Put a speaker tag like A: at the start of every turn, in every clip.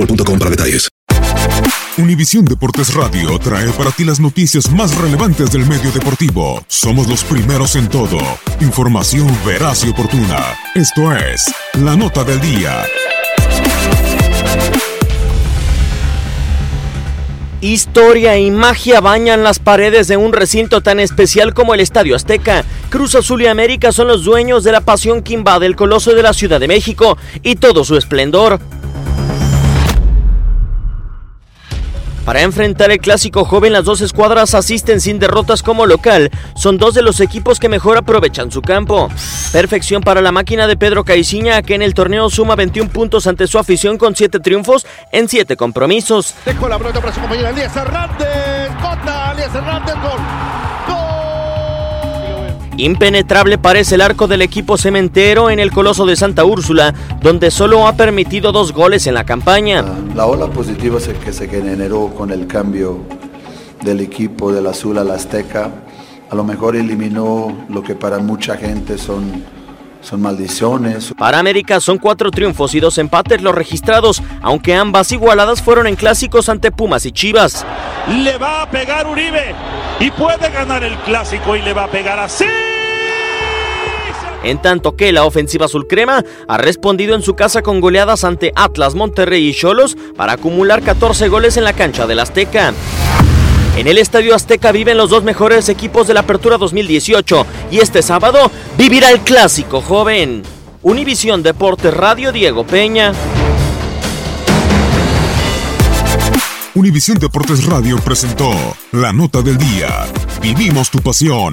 A: boostmobile.com para detalles.
B: Univisión Deportes Radio trae para ti las noticias más relevantes del medio deportivo. Somos los primeros en todo. Información veraz y oportuna. Esto es La Nota del Día.
C: Historia y magia bañan las paredes de un recinto tan especial como el Estadio Azteca. Cruz Azul y América son los dueños de la pasión que invade el coloso de la Ciudad de México y todo su esplendor. Para enfrentar el clásico joven, las dos escuadras asisten sin derrotas como local. Son dos de los equipos que mejor aprovechan su campo. Perfección para la máquina de Pedro Caiciña, que en el torneo suma 21 puntos ante su afición con 7 triunfos en 7 compromisos.
D: La para su Hernández, gol.
C: Impenetrable parece el arco del equipo cementero en el Coloso de Santa Úrsula, donde solo ha permitido dos goles en la campaña.
E: La ola positiva que se generó con el cambio del equipo del azul al azteca, a lo mejor eliminó lo que para mucha gente son, son maldiciones.
C: Para América son cuatro triunfos y dos empates los registrados, aunque ambas igualadas fueron en clásicos ante Pumas y Chivas.
F: Le va a pegar Uribe y puede ganar el clásico y le va a pegar así
C: en tanto que la ofensiva azulcrema ha respondido en su casa con goleadas ante Atlas, Monterrey y Cholos para acumular 14 goles en la cancha del Azteca. En el Estadio Azteca viven los dos mejores equipos de la Apertura 2018 y este sábado vivirá el clásico joven. Univisión Deportes Radio Diego Peña.
B: Univisión Deportes Radio presentó la nota del día. Vivimos tu pasión.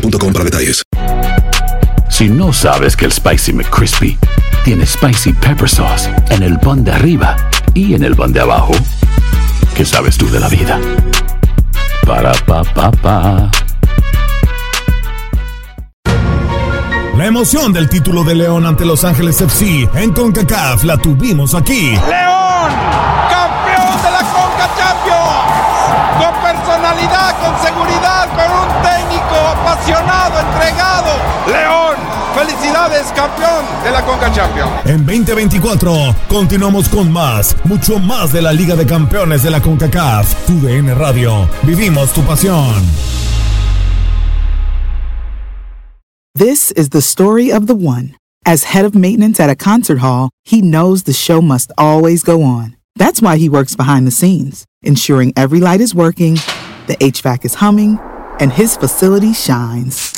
A: boostmobile.com para detalles.
G: Si no sabes que el Spicy McCrispy tiene Spicy Pepper Sauce en el pan de arriba y en el pan de abajo, ¿qué sabes tú de la vida? Para, pa, pa, pa.
H: La emoción del título de León ante Los Ángeles FC en CONCACAF la tuvimos aquí.
I: ¡León! ¡Campeón de la CONCA Champions! Con personalidad, con seguridad, ¡Felicidades, campeón de la CONCA Champions!
H: En 2024 continuamos con más, mucho más de la Liga de Campeones de la CONCACAF. Tu DN Radio. Vivimos tu pasión.
J: This is the story of the one. As head of maintenance at a concert hall, he knows the show must always go on. That's why he works behind the scenes, ensuring every light is working, the HVAC is humming, and his facility shines.